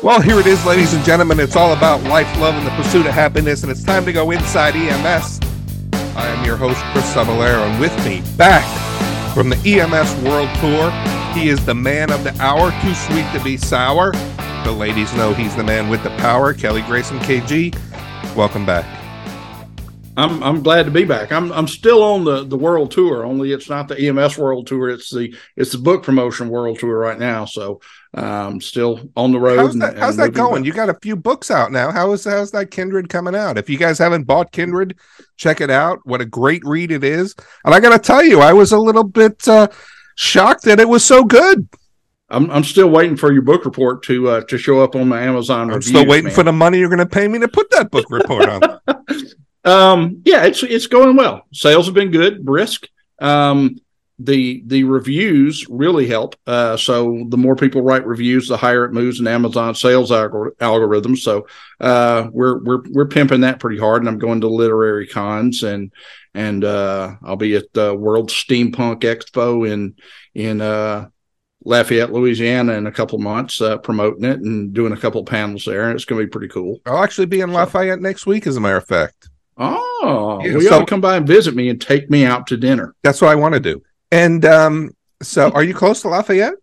Well, here it is, ladies and gentlemen. It's all about life, love, and the pursuit of happiness, and it's time to go inside EMS. I am your host, Chris Cebollero, and with me, back from the EMS World Tour, he is the man of the hour, too sweet to be sour. The ladies know he's the man with the power, Kelly Grayson KG. Welcome back. I'm I'm glad to be back. I'm I'm still on the the world tour. Only it's not the EMS world tour. It's the it's the book promotion world tour right now. So um still on the road. How's that, and how's that going? back. You got a few books out now. How is how's that Kindred coming out? If you guys haven't bought Kindred, check it out. What a great read it is. And I got to tell you, I was a little bit uh, shocked that it was so good. I'm I'm still waiting for your book report to uh to show up on my Amazon. I'm still waiting for the money you're going to pay me to put that book report on. Um, yeah, it's it's going well. Sales have been good, brisk. Um, the the reviews really help. Uh, so the more people write reviews, the higher it moves in Amazon sales algor- algorithms. So uh, we're we're we're pimping that pretty hard. And I'm going to literary cons and and uh, I'll be at the World Steampunk Expo in in uh, Lafayette, Louisiana, in a couple months, uh, promoting it and doing a couple panels there. And it's going to be pretty cool. I'll actually be in Lafayette next week, as a matter of fact. Oh, Yeah, well, you so- ought to come by and visit me and take me out to dinner. That's what I want to do. And um, so, are you close to Lafayette?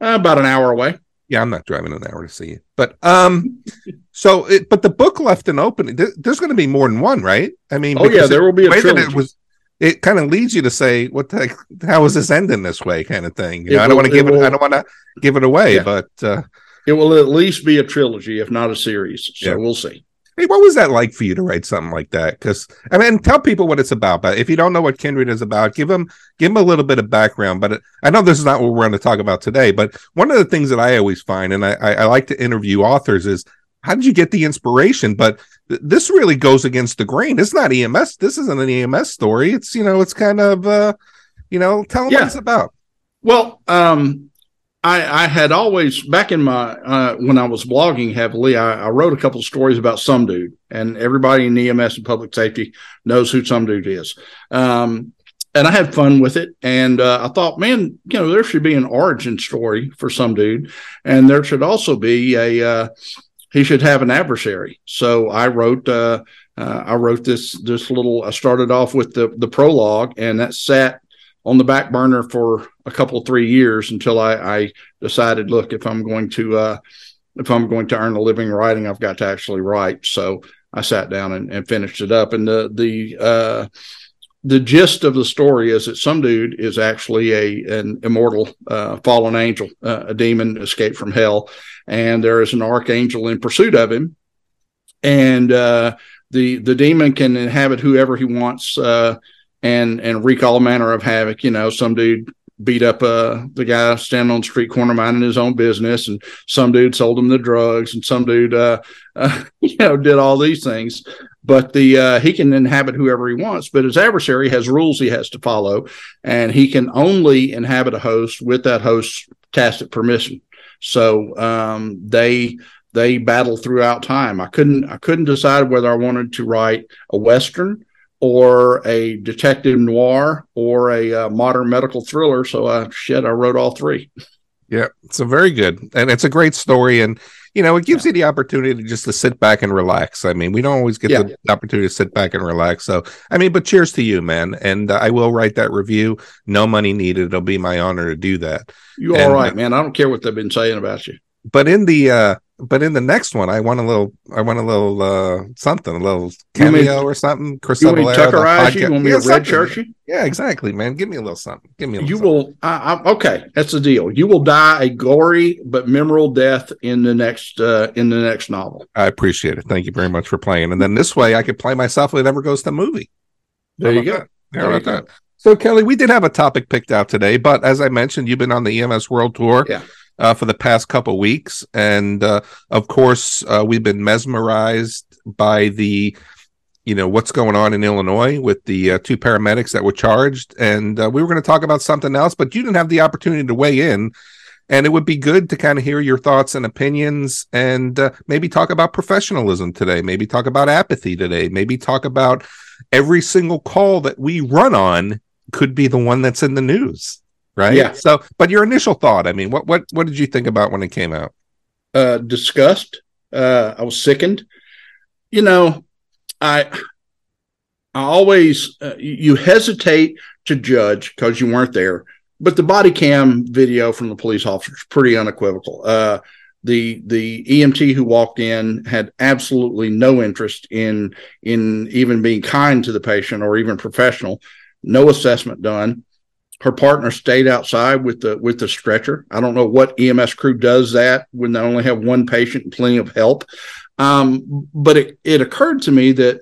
Uh, about an hour away. Yeah, I'm not driving an hour to see you. But um, so it, but the book left an opening. There- There's going to be more than one, right? I mean, Oh yeah, there will be a trilogy. it was it kind of leads you to say what the heck, how is this ending this way kind of thing you It know, i don't want to give it it, i don't want to give it away Yeah. but uh it will at least be a trilogy, if not a series. So Yeah. we'll see. Hey what was that like for you to write something like that? Because i mean tell people what it's about but if you don't know what kindred is about give them give them a little bit of background but i know this is not what we're going to talk about today but one of the things that i always find and i i, I like to interview authors is how did you get the inspiration? But th- this really goes against the grain. It's not ems this isn't an ems story. It's you know it's kind of uh you know tell them Yeah. what it's about. Well, um, I, I had always back in my uh, when I was blogging heavily, I, I wrote a couple of stories about some dude, and everybody in EMS and public safety knows who some dude is. Um, and I had fun with it, and uh, I thought, man, you know, there should be an origin story for some dude, and there should also be a uh, he should have an adversary. So I wrote. Uh, uh, I wrote this this little. I started off with the the prologue, and that sat on the back burner for a couple three years until I, I decided, look, if I'm going to uh, if I'm going to earn a living writing, I've got to actually write. So I sat down and, and finished it up. And the the uh, the gist of the story is that some dude is actually a an immortal uh, fallen angel, uh, a demon escaped from hell, and there is an archangel in pursuit of him, and uh, the the demon can inhabit whoever he wants. And and wreak all manner of havoc. You know, some dude beat up uh the guy standing on the street corner minding his own business, and some dude sold him the drugs, and some dude uh, uh you know did all these things. But the uh, he can inhabit whoever he wants, but his adversary has rules he has to follow, and he can only inhabit a host with that host's tacit permission. So um, they they battle throughout time. I couldn't I couldn't decide whether I wanted to write a western or a detective noir or a uh, modern medical thriller. So uh, shit, I wrote all three. Yeah, so very good, and it's a great story, and you know it gives you the opportunity just to sit back and relax. I mean, we don't always get Yeah. the opportunity to sit back and relax. So, I mean, but cheers to you, man, and uh, I will write that review. No money needed. It'll be my honor to do that. You all right, man? I don't care what they've been saying about you. But in the uh but in the next one, I want a little, I want a little uh something, a little You want me- cameo or something. Chris You want me the tuckerize you? Want me Yeah, red shirt? Yeah, exactly, man. Give me a little something. Give me a little You something. will. I, I, okay, that's the deal. You will die a gory but memorable death in the next uh, in the next novel. I appreciate it. Thank you very much for playing. And then this way, I could play myself if it ever goes to movie. There How you go. There about you that? So, Kelly, we did have a topic picked out today, but as I mentioned, you've been on the EMS World Tour Yeah. Uh, for the past couple weeks, and uh, of course, uh, we've been mesmerized by the, you know, what's going on in Illinois with the uh, two paramedics that were charged, and uh, we were going to talk about something else, but you didn't have the opportunity to weigh in. And it would be good to kind of hear your thoughts and opinions and maybe talk about professionalism today, maybe talk about apathy today, maybe talk about every single call that we run on could be the one that's in the news right Yeah. so but your initial thought i mean what what what did you think about when it came out uh, disgust. Uh, I was sickened. You know, I I always uh, you hesitate to judge because you weren't there, but the body cam video from the police officer is pretty unequivocal. Uh, the the EMT who walked in had absolutely no interest in in even being kind to the patient or even professional. No assessment done. Her partner stayed outside with the with the stretcher. I don't know what EMS crew does that when they only have one patient and plenty of help. Um, but it, it occurred to me that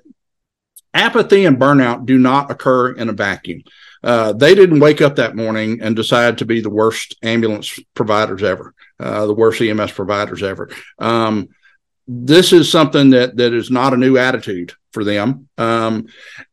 apathy and burnout do not occur in a vacuum. Uh, they didn't wake up that morning and decide to be the worst ambulance providers ever, uh, the worst EMS providers ever. Um, this is something that that is not a new attitude for them. Um,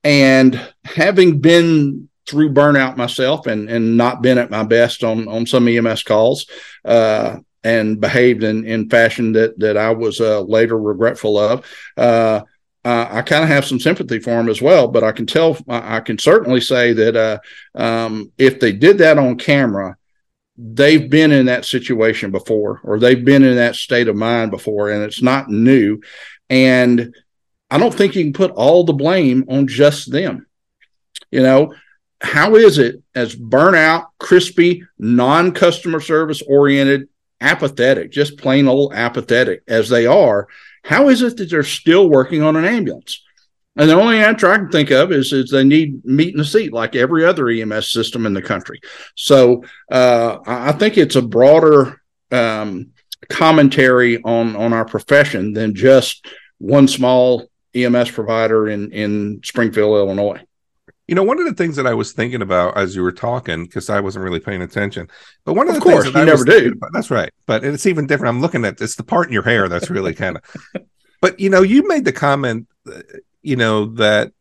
and having been through burnout myself and and not been at my best on on some EMS calls, uh, and behaved in in fashion that that I was uh, later regretful of. Uh, uh, I kind of have some sympathy for them as well, but I can tell, I can certainly say that uh, um, if they did that on camera, they've been in that situation before, or they've been in that state of mind before, and it's not new. And I don't think you can put all the blame on just them. You know, how is it as burnout, crispy, non customer service oriented, apathetic, just plain old apathetic as they are? How is it that they're still working on an ambulance? And the only answer I can think of is, is they need meat in the seat like every other EMS system in the country. So uh, I think it's a broader um, commentary on on our profession than just one small EMS provider in in Springfield, Illinois. You know, one of the things that I was thinking about as you were talking, because I wasn't really paying attention, but one of, of the course, things that you I never do. About, that's right. But it's even different. I'm looking at it's the part in your hair that's really kind of. but you know, you made the comment, uh, you know, that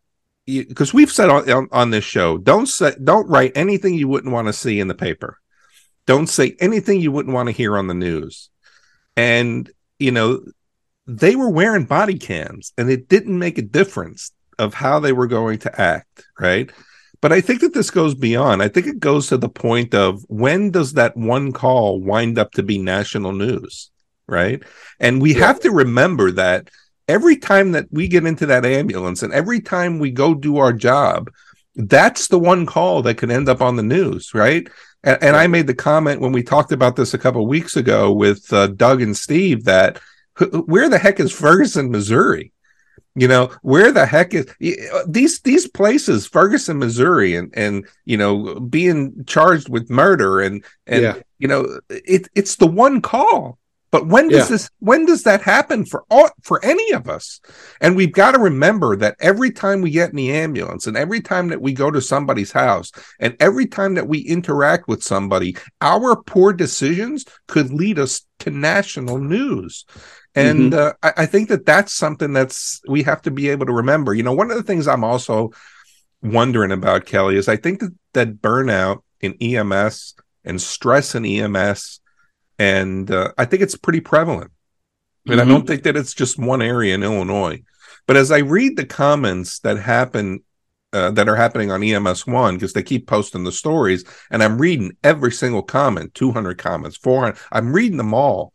because we've said on, on, on this show, don't say, don't write anything you wouldn't want to see in the paper. Don't say anything you wouldn't want to hear on the news. And you know, they were wearing body cams, and it didn't make a difference of how they were going to act, right? But I think that this goes beyond. I think it goes to the point of when does that one call wind up to be national news, right? And we yeah. have to remember that every time that we get into that ambulance and every time we go do our job, that's the one call that could end up on the news, right? And, and I made the comment when we talked about this a couple weeks ago with uh, Doug and Steve that where the heck is Ferguson, Missouri? You know, where the heck is uh, these these places, Ferguson, Missouri, and and you know, being charged with murder and and yeah. you know, it it's the one call. But when does yeah. this when does that happen for all for any of us? And we've got to remember that every time we get in the ambulance and every time that we go to somebody's house and every time that we interact with somebody, our poor decisions could lead us to national news. And mm-hmm. uh, I, I think that that's something that's we have to be able to remember. You know, one of the things I'm also wondering about Kelly is I think that that burnout in EMS and stress in EMS, and uh, I think it's pretty prevalent. And mm-hmm. I don't think that it's just one area in Illinois. But as I read the comments that happen uh, that are happening on EMS one because they keep posting the stories, and I'm reading every single comment, 200 comments, 400. I'm reading them all,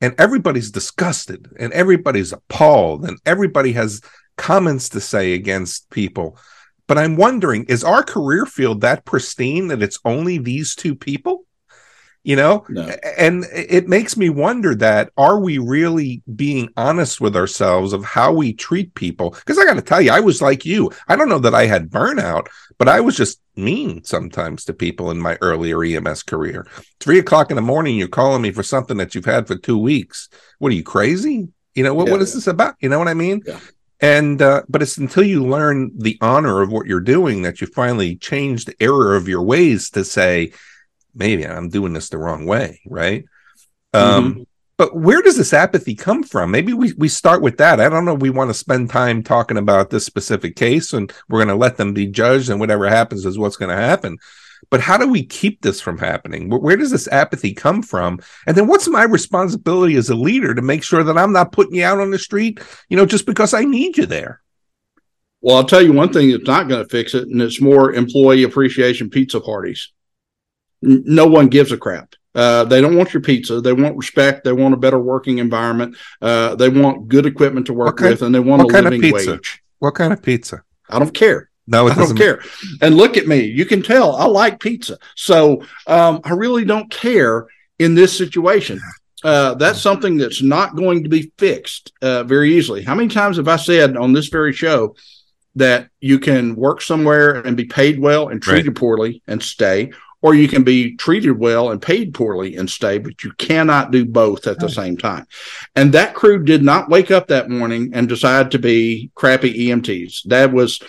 and everybody's disgusted and everybody's appalled and everybody has comments to say against people. But I'm wondering, is our career field that pristine that it's only these two people? You know? No. and it makes me wonder that are we really being honest with ourselves of how we treat people? Because i got to tell you i was like you. I don't know that i had burnout but i was just mean sometimes to people in my earlier ems career. Three o'clock in the morning you're calling me for something that you've had for two weeks. What are you crazy? You know what, yeah, what is yeah. this about? You know what i mean? Yeah. and uh, but it's until you learn the honor of what you're doing that you finally change the error of your ways to say maybe I'm doing this the wrong way, right? Um, mm-hmm. But where does this apathy come from? Maybe we, we start with that. I don't know. We want to spend time talking about this specific case and we're going to let them be judged and whatever happens is what's going to happen. But how do we keep this from happening? Where, where does this apathy come from? And then what's my responsibility as a leader to make sure that I'm not putting you out on the street, you know, just because I need you there? Well, I'll tell you one thing that's not going to fix it, and it's more employee appreciation pizza parties no one gives a crap. Uh, they don't want your pizza. They want respect. They want a better working environment. Uh, they want good equipment to work kind- with, and they want a what kind of living pizza? wage. What kind of pizza? I don't care. No, it I don't care. And look at me. You can tell I like pizza. So um, I really don't care in this situation. Uh, that's something that's not going to be fixed uh, very easily. How many times have I said on this very show that you can work somewhere and be paid well and treated poorly and stay, or you can be treated well and paid poorly and stay, but you cannot do both at the Right. same time. And that crew did not wake up that morning and decide to be crappy EMTs. That was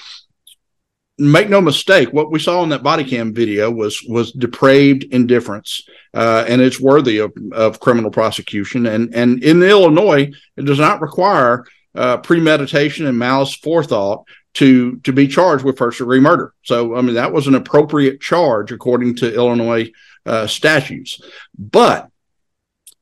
make no mistake what we saw in that body cam video was was depraved indifference uh, and it's worthy of, of criminal prosecution and and in illinois it does not require uh, premeditation and malice forethought to to be charged with first degree murder so i mean that was an appropriate charge according to illinois uh, statutes but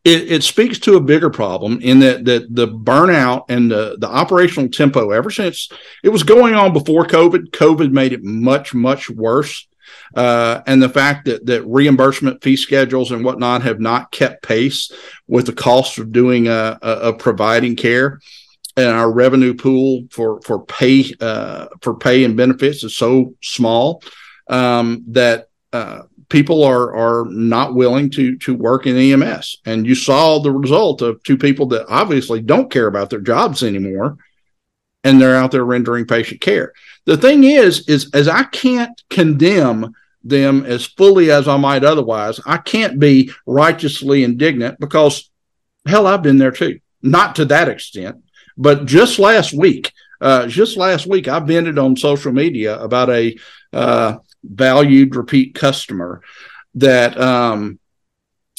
it, it speaks to a bigger problem in that that the burnout and the the operational tempo ever since it was going on before COVID. COVID made it much much worse, uh, and the fact that that reimbursement fee schedules and whatnot have not kept pace with the cost of doing uh, of providing care. And our revenue pool for for pay uh, for pay and benefits is so small um, that uh, people are are not willing to to work in EMS. And you saw the result of two people that obviously don't care about their jobs anymore, and they're out there rendering patient care. The thing is, is as I can't condemn them as fully as I might otherwise, I can't be righteously indignant because hell, I've been there too. Not to that extent, but just last week, uh, just last week, I vented on social media about a uh, valued repeat customer that um,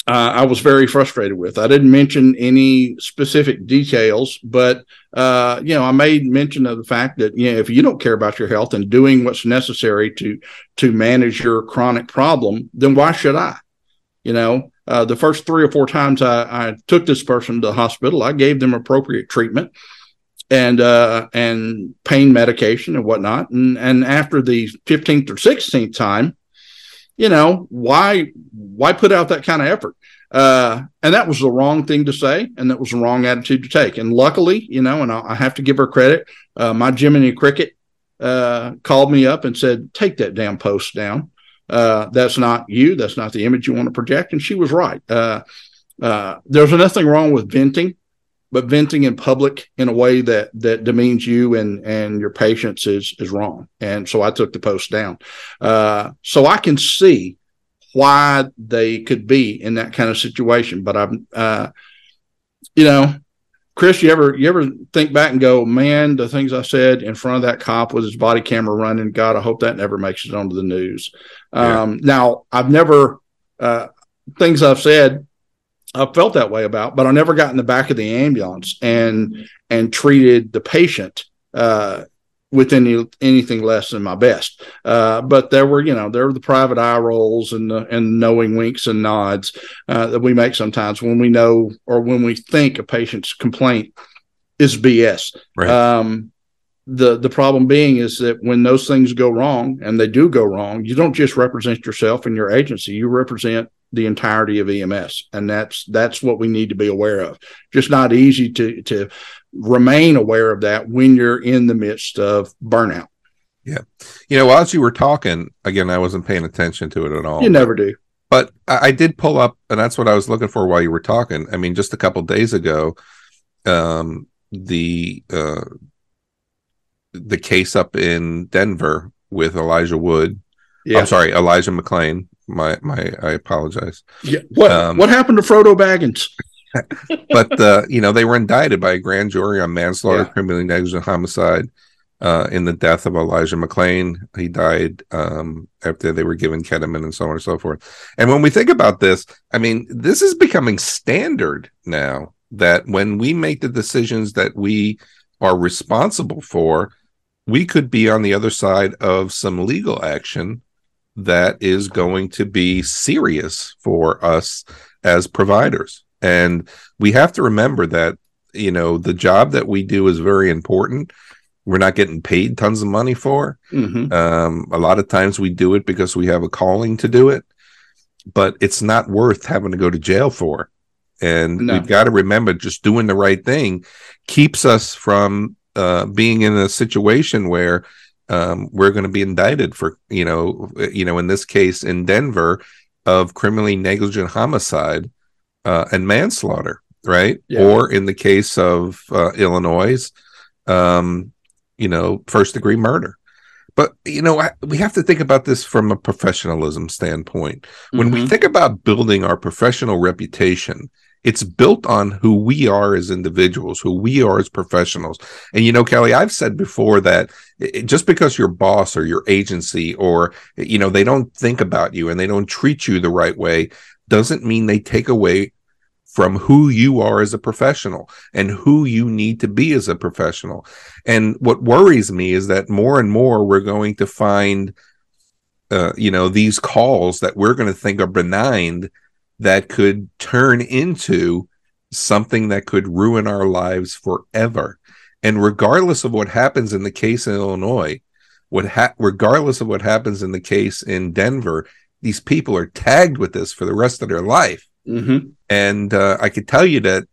uh, I was very frustrated with. I didn't mention any specific details, but uh, you know, I made mention of the fact that you know, if you don't care about your health and doing what's necessary to to manage your chronic problem, then why should I? You know, uh, the first three or four times I, I took this person to the hospital, I gave them appropriate treatment and uh, and pain medication and whatnot. And and after the fifteenth or sixteenth time, you know why why put out that kind of effort? Uh, and that was the wrong thing to say, and that was the wrong attitude to take. And luckily, you know, and I, I have to give her credit. Uh, my Jiminy Cricket uh, called me up and said, "Take that damn post down. Uh, that's not you. That's not the image you want to project." And she was right. Uh, uh, there's nothing wrong with venting but venting in public in a way that that demeans you and and your patients is is wrong and so i took the post down uh, so i can see why they could be in that kind of situation but i'm uh, you know chris you ever you ever think back and go man the things i said in front of that cop with his body camera running god i hope that never makes it onto the news Yeah. um, now i've never uh, things i've said I've felt that way about, but I never got in the back of the ambulance and and treated the patient uh, with any anything less than my best. Uh, but there were, you know, there were the private eye rolls and the and knowing winks and nods uh, that we make sometimes when we know or when we think a patient's complaint is BS. Right. Um, the the problem being is that when those things go wrong and they do go wrong, you don't just represent yourself and your agency; you represent the entirety of EMS, and that's that's what we need to be aware of. Just not easy to to remain aware of that when you're in the midst of burnout. Yeah, you know, while you were talking, again, I wasn't paying attention to it at all. You never do. but I, I did pull up, and that's what I was looking for while you were talking. I mean, just a couple days ago, um, the uh, the case up in Denver with Elijah Wood. Yeah. I'm sorry, Elijah McClain. My my, I apologize. yeah. What Um, what happened to Frodo Baggins? but uh, you know they were indicted by a grand jury on manslaughter, Yeah. criminally negligent homicide, uh, in the death of Elijah McClain. He died um, after they were given ketamine and so on and so forth. And when we think about this, I mean, this is becoming standard now. That when we make the decisions that we are responsible for, we could be on the other side of some legal action that is going to be serious for us as providers. And we have to remember that, you know, the job that we do is very important. We're not getting paid tons of money for. hmm Um, a lot of times we do it because we have a calling to do it. but it's not worth having to go to jail for. And No. we've got to remember just doing the right thing keeps us from uh, being in a situation where um, we're going to be indicted for, you know, you know, in this case in Denver of criminally negligent homicide uh, and manslaughter, right? Yeah. Or in the case of uh, Illinois, um, you know, first degree murder. But you know, I, we have to think about this from a professionalism standpoint. When we Mhm. think about building our professional reputation, it's built on who we are as individuals, who we are as professionals. And you know, Kelly, I've said before that it- just because your boss or your agency or you know they don't think about you and they don't treat you the right way doesn't mean they take away from who you are as a professional and who you need to be as a professional. And what worries me is that more and more we're going to find, uh, you know, these calls that we're going to think are benign that could turn into something that could ruin our lives forever. And regardless of what happens in the case in Illinois, what ha- regardless of what happens in the case in Denver, these people are tagged with this for the rest of their life Mhm. and uh, I could tell you that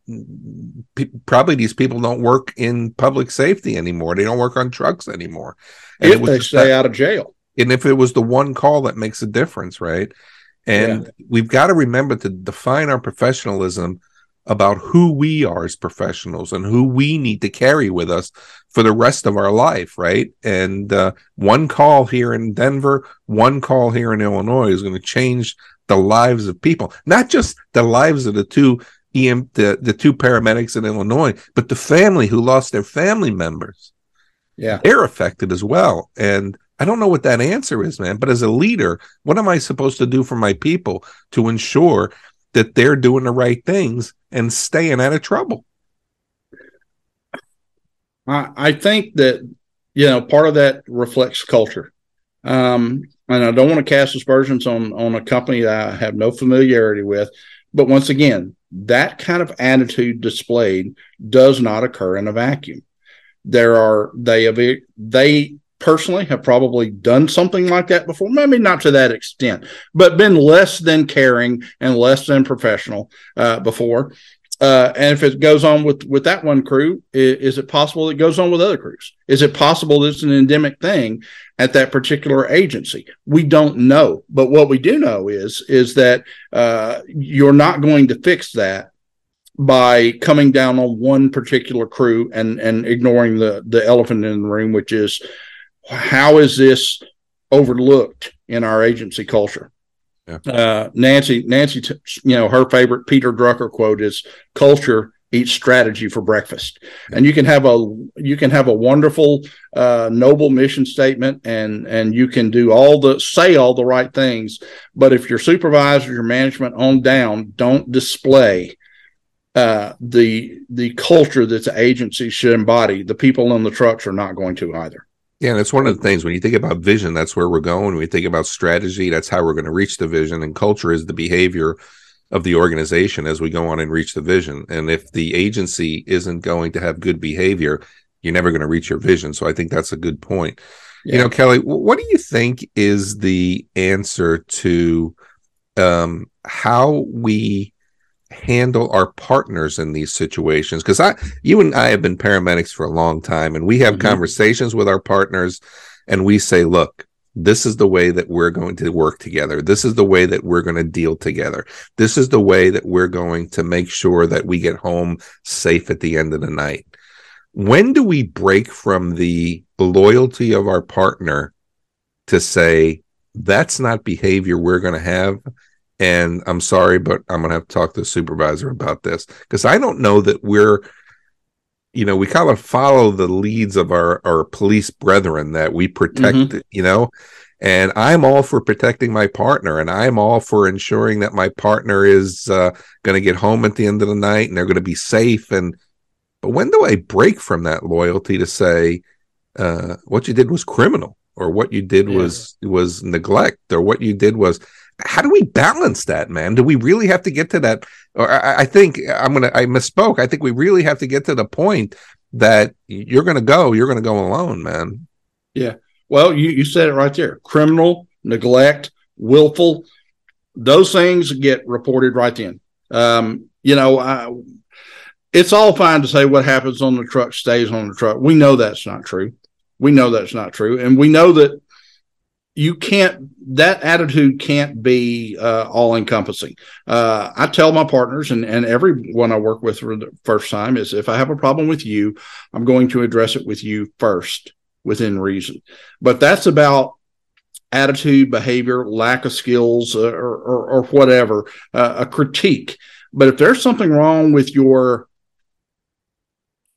pe- probably these people don't work in public safety anymore. They don't work on trucks anymore. And if they stay that- out of jail. and if it was the one call that makes a difference, right? And we've got to remember to define our professionalism about who we are as professionals and who we need to carry with us for the rest of our life, right? And uh, one call here in Denver, one call here in Illinois is going to change the lives of people, not just the lives of the two EM, the, the two paramedics in Illinois, but the family who lost their family members Yeah. they're affected as well. And I don't know what that answer is, man. But as a leader, what am I supposed to do for my people to ensure that they're doing the right things and staying out of trouble? I, I think that you know part of that reflects culture, um, and I don't want to cast aspersions on on a company that I have no familiarity with. But once again, that kind of attitude displayed does not occur in a vacuum. There are they have they personally have probably done something like that before, maybe not to that extent, but been less than caring and less than professional uh, before. Uh, and if it goes on with with that one crew, is, is it possible it goes on with other crews? Is it possible it's an endemic thing at that particular agency? We don't know, but what we do know is is that uh, you're not going to fix that by coming down on one particular crew and and ignoring the the elephant in the room, which is how is this overlooked in our agency culture? Yeah. Uh, Nancy, Nancy, t- you know, her favorite Peter Drucker quote is "Culture eats strategy for breakfast," and you can have a you can have a wonderful, uh, noble mission statement, and and you can do all the say all the right things, but if your supervisor, your management on down don't display uh, the the culture that the agency should embody, the people in the trucks are not going to either. Yeah, and it's one of the things when you think about vision, that's where we're going. When we think about strategy, that's how we're going to reach the vision. And culture is the behavior of the organization as we go on and reach the vision. And if the agency isn't going to have good behavior, you're never going to reach your vision. So I think that's a good point. You know, Kelly, what do you think is the answer to um, how we handle our partners in these situations? Because I, you and I have been paramedics for a long time, and we have Mhm. conversations with our partners, and we say, "Look, this is the way that we're going to work together. This is the way that we're going to deal together. This is the way that we're going to make sure that we get home safe at the end of the night." When do we break from the loyalty of our partner to say that's not behavior we're going to have? And I'm sorry, but I'm going to have to talk to the supervisor about this because I don't know that we're, you know, we kind of follow the leads of our, our police brethren that we protect, you know, and I'm all for protecting my partner and I'm all for ensuring that my partner is uh, going to get home at the end of the night and they're going to be safe. And, but when do I break from that loyalty to say, uh, what you did was criminal or what you did Yeah. was, was neglect or what you did was, how do we balance that, man? Do we really have to get to that? Or I, I think I'm gonna I misspoke. I think we really have to get to the point that you're gonna go, you're gonna go alone, man. Yeah. Well, you, you said it right there criminal, neglect, willful. those things get reported right then. Um, you know, I, it's all fine to say what happens on the truck stays on the truck. We know that's not true. We know that's not true, and we know that you can't that attitude can't be uh, all encompassing uh, i tell my partners and, and everyone i work with for the first time is if i have a problem with you i'm going to address it with you first within reason. But that's about attitude behavior lack of skills uh, or, or, or whatever uh, a critique. But if there's something wrong with your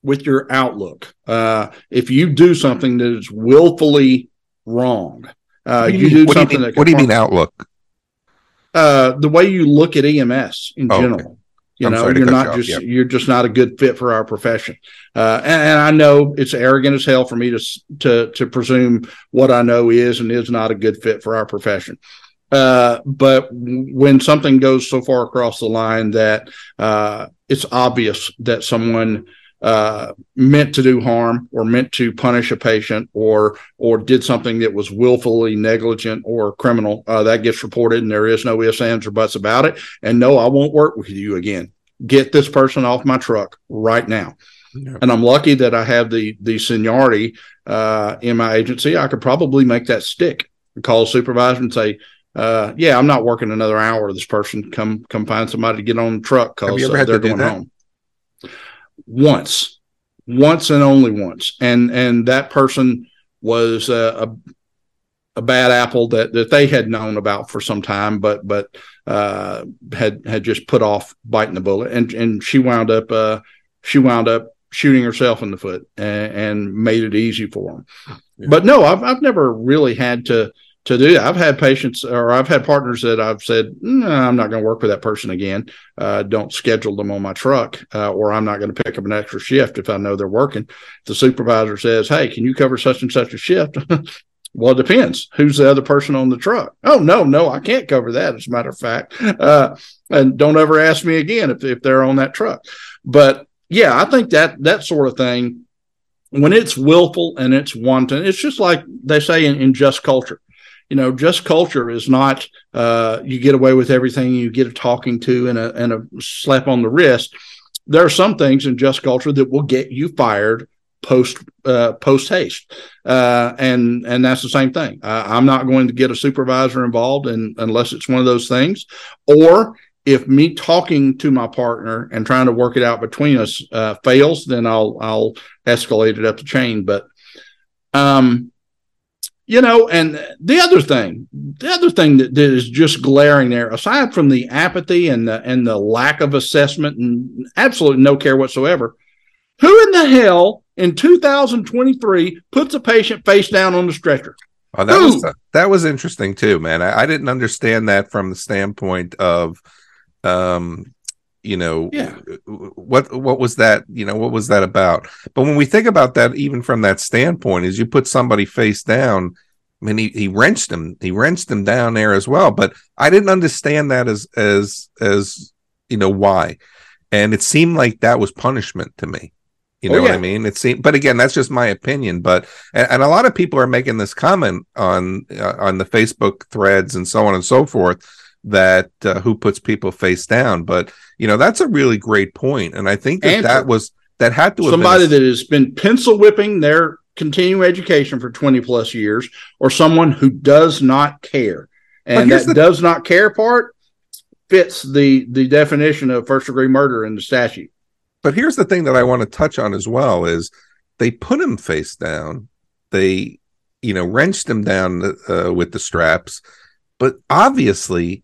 with your outlook uh, if you do something that is willfully wrong uh, What do you, mean- what do you something mean- that what do you mean outlook? uh, the way you look at EMS in Oh, okay. general. You I'm know, you're not you just yeah. you're just not a good fit for our profession. Uh, and, and I know it's arrogant as hell for me to to to presume what I know is and is not a good fit for our profession. Uh, but when something goes so far across the line that uh, it's obvious that someone uh, meant to do harm or meant to punish a patient or or did something that was willfully negligent or criminal, uh, that gets reported, and there is no ifs, ands, or buts about it. And no, I won't work with you again. Get this person off my truck right now. Yeah. And I'm lucky that I have the the seniority uh, in my agency. I could probably make that stick. Call a supervisor and say, uh, "Yeah, I'm not working another hour. This person come come find somebody to get on the truck because they're going home." Once, once and only once, and and that person was uh, a a bad apple that that they had known about for some time, but but uh, had had just put off biting the bullet, and and she wound up uh, she wound up shooting herself in the foot and, and made it easy for them. Yeah. But no, I've I've never really had to to do that. I've had patients or I've had partners that I've said, no, I'm not going to work with that person again. Uh, don't schedule them on my truck, uh, or I'm not going to pick up an extra shift if I know they're working. The supervisor says, Hey, can you cover such and such a shift? well, it depends. Who's the other person on the truck? Oh, no, no, I can't cover that. As a matter of fact, uh, and don't ever ask me again if, if they're on that truck. But yeah, I think that that sort of thing, when it's willful and it's wanton, it's just like they say in, in just culture. You know, just culture is not uh, you get away with everything, you get a talking to and a and a slap on the wrist. There are some things in just culture that will get you fired post uh, post haste, uh, and and that's the same thing. I'm not going to get a supervisor involved in, unless it's one of those things, or if me talking to my partner and trying to work it out between us uh, fails, then I'll I'll escalate it up the chain. But um, you know, and the other thing, the other thing that, that is just glaring there, aside from the apathy and the and the lack of assessment and absolutely no care whatsoever, who in the hell in 2023 puts a patient face down on the stretcher? Oh, that was that was interesting too, man. I, I didn't understand that from the standpoint of, um, you know, Yeah. what what was that? You know, what was that about? But when we think about that, even from that standpoint, is you put somebody face down. I mean, he, he wrenched him. He wrenched him down there as well. But I didn't understand that as as as you know why, and it seemed like that was punishment to me. You Oh, know what I mean? It seemed, but again, that's just my opinion. But and, and a lot of people are making this comment on uh, on the Facebook threads and so on and so forth that uh, who puts people face down. But you know, that's a really great point, and I think that that was that had to somebody been that has been pencil whipping their continuing education for 20 plus years or someone who does not care and that the- does not care part fits the the definition of first degree murder in the statute But here's the thing that I want to touch on as well is they put him face down. They, you know, wrenched him down uh, with the straps, but obviously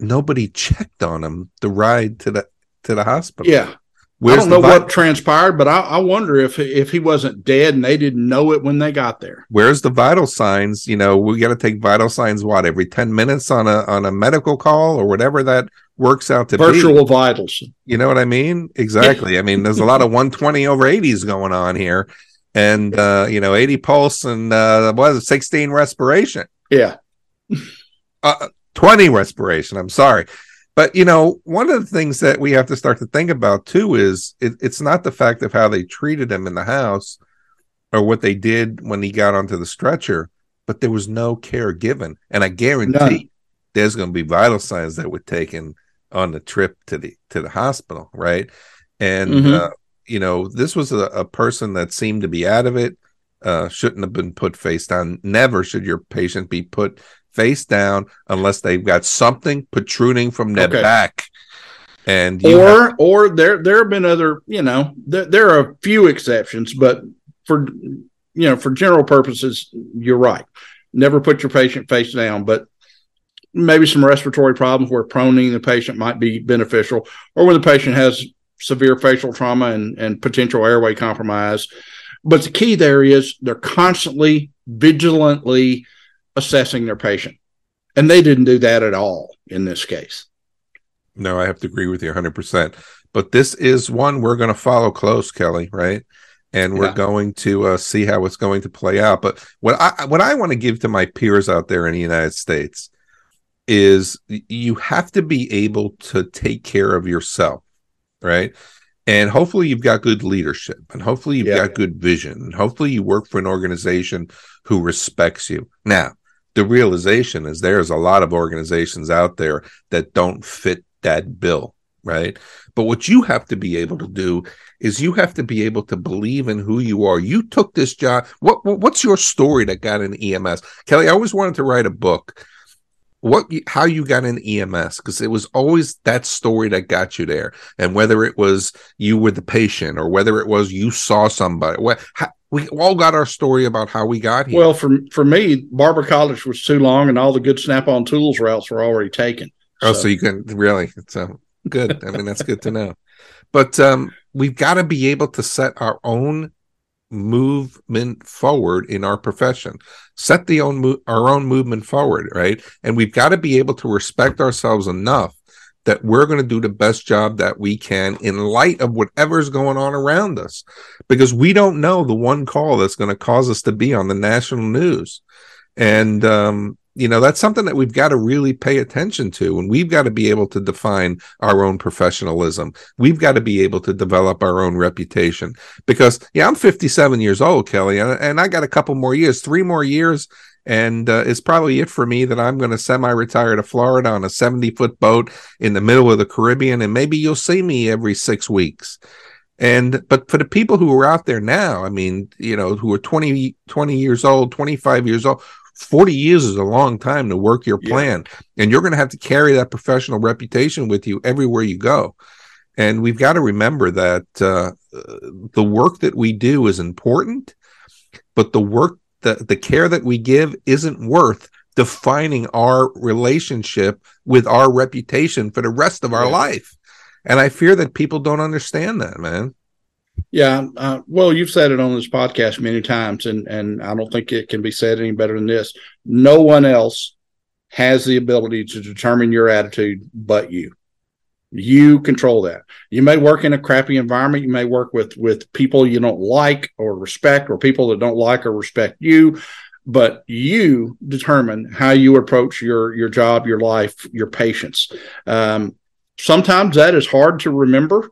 nobody checked on him the ride to the to the hospital. yeah Where's i don't know vi- what transpired but I, I wonder if if he wasn't dead and they didn't know it when they got there where's the vital signs? You know, we got to take vital signs what every ten minutes on a on a medical call or whatever that works out to be. virtual vitals You know what I mean? Exactly. I mean, there's a lot of 120 over 80s going on here, and uh, you know, 80 pulse and uh, what is it, 16 respiration, yeah uh, 20 respiration. I'm sorry, but you know, one of the things that we have to start to think about too is it, it's not the fact of how they treated him in the house or what they did when he got onto the stretcher, but there was no care given, and I guarantee. None. there's going to be vital signs that were taken on the trip to the to the hospital, right? And mm-hmm. uh, you know, this was a, a, person that seemed to be out of it. Uh, shouldn't have been put face down. Never should your patient be put face down unless they've got something protruding from their okay. back. And or have- or there there have been other you know there, there are a few exceptions, but for you know for general purposes, you're right. Never put your patient face down, but maybe some respiratory problems where proning the patient might be beneficial, or when the patient has severe facial trauma and, and potential airway compromise. But the key there is they're constantly vigilantly assessing their patient. And they didn't do that at all in this case. No, I have to agree with you 100%. But this is one we're going to follow close, Kelly, right? And we're yeah. going to uh, see how it's going to play out. But what I what I want to give to my peers out there in the United States is you have to be able to take care of yourself, right? And hopefully you've got good leadership and hopefully you've yeah. got good vision and hopefully you work for an organization who respects you. Now, the realization is there's a lot of organizations out there that don't fit that bill, right? But what you have to be able to do is you have to be able to believe in who you are. You took this job. What, what what's your story that got an EMS? Kelly, I always wanted to write a book what how you got in EMS because it was always that story that got you there and whether it was you were the patient or whether it was you saw somebody what how, we all got our story about how we got here. Well for for me barber college was too long and all the good snap-on tools routes were already taken. Oh so, so you can really? So good. I mean that's good to know. But um we've got to be able to set our own movement forward in our profession. Set the own mo- our own movement forward right? And we've got to be able to respect ourselves enough that we're going to do the best job that we can in light of whatever's going on around us. Because we don't know the one call that's going to cause us to be on the national news. And um, you know that's something that we've got to really pay attention to. And we've got to be able to define our own professionalism. We've got to be able to develop our own reputation. Because yeah i'm 57 years old kelly and, and i got a couple more years three more years and uh, it's probably it for me that i'm going to semi-retire to florida on a 70 foot boat in the middle of the caribbean and maybe you'll see me every six weeks. And but for the people who are out there now i mean you know who are 20 20 years old 25 years old 40 years is a long time to work your plan. Yeah. and you're going to have to carry that professional reputation with you everywhere you go. And we've got to remember that uh, the work that we do is important but the work the, the care that we give isn't worth defining our relationship with our reputation for the rest of our yeah. life and i fear that people don't understand that man yeah, uh, well, you've said it on this podcast many times, and and I don't think it can be said any better than this. No one else has the ability to determine your attitude but you. You control that. You may work in a crappy environment. You may work with with people you don't like or respect, or people that don't like or respect you. But you determine how you approach your your job, your life, your patients. Um, sometimes that is hard to remember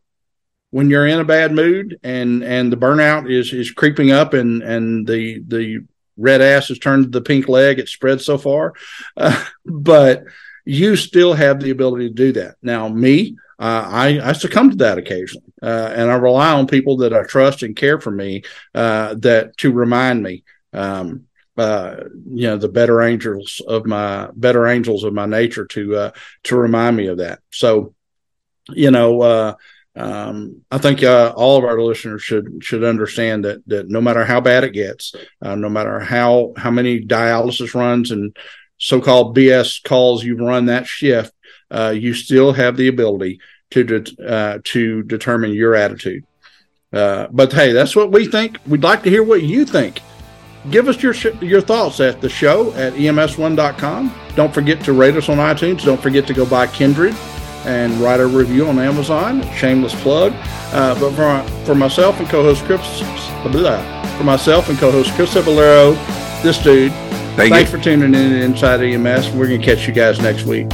when you're in a bad mood and and the burnout is is creeping up and and the the red ass has turned to the pink leg it's spread so far uh, but you still have the ability to do that. Now me uh, I, I succumb to that occasionally uh, and i rely on people that i trust and care for me uh, that to remind me um, uh, you know the better angels of my better angels of my nature to uh, to remind me of that. So you know uh, um, I think all of our listeners should should understand that that no matter how bad it gets, no matter how how many dialysis runs and so-called BS calls you run that shift, uh, you still have the ability to de- uh, to determine your attitude. Uh, but hey, that's what we think. We'd like to hear what you think. Give us your sh- your thoughts at the show at ems1.com. Don't forget to rate us on iTunes. Don't forget to go buy Kindred and write a review on Amazon. Shameless plug. Uh, but for, for myself and co-host Chris, blah, for myself and co-host Chris Cebollero, this dude. Thank thanks you. for tuning in to Inside EMS. We're going to catch you guys next week.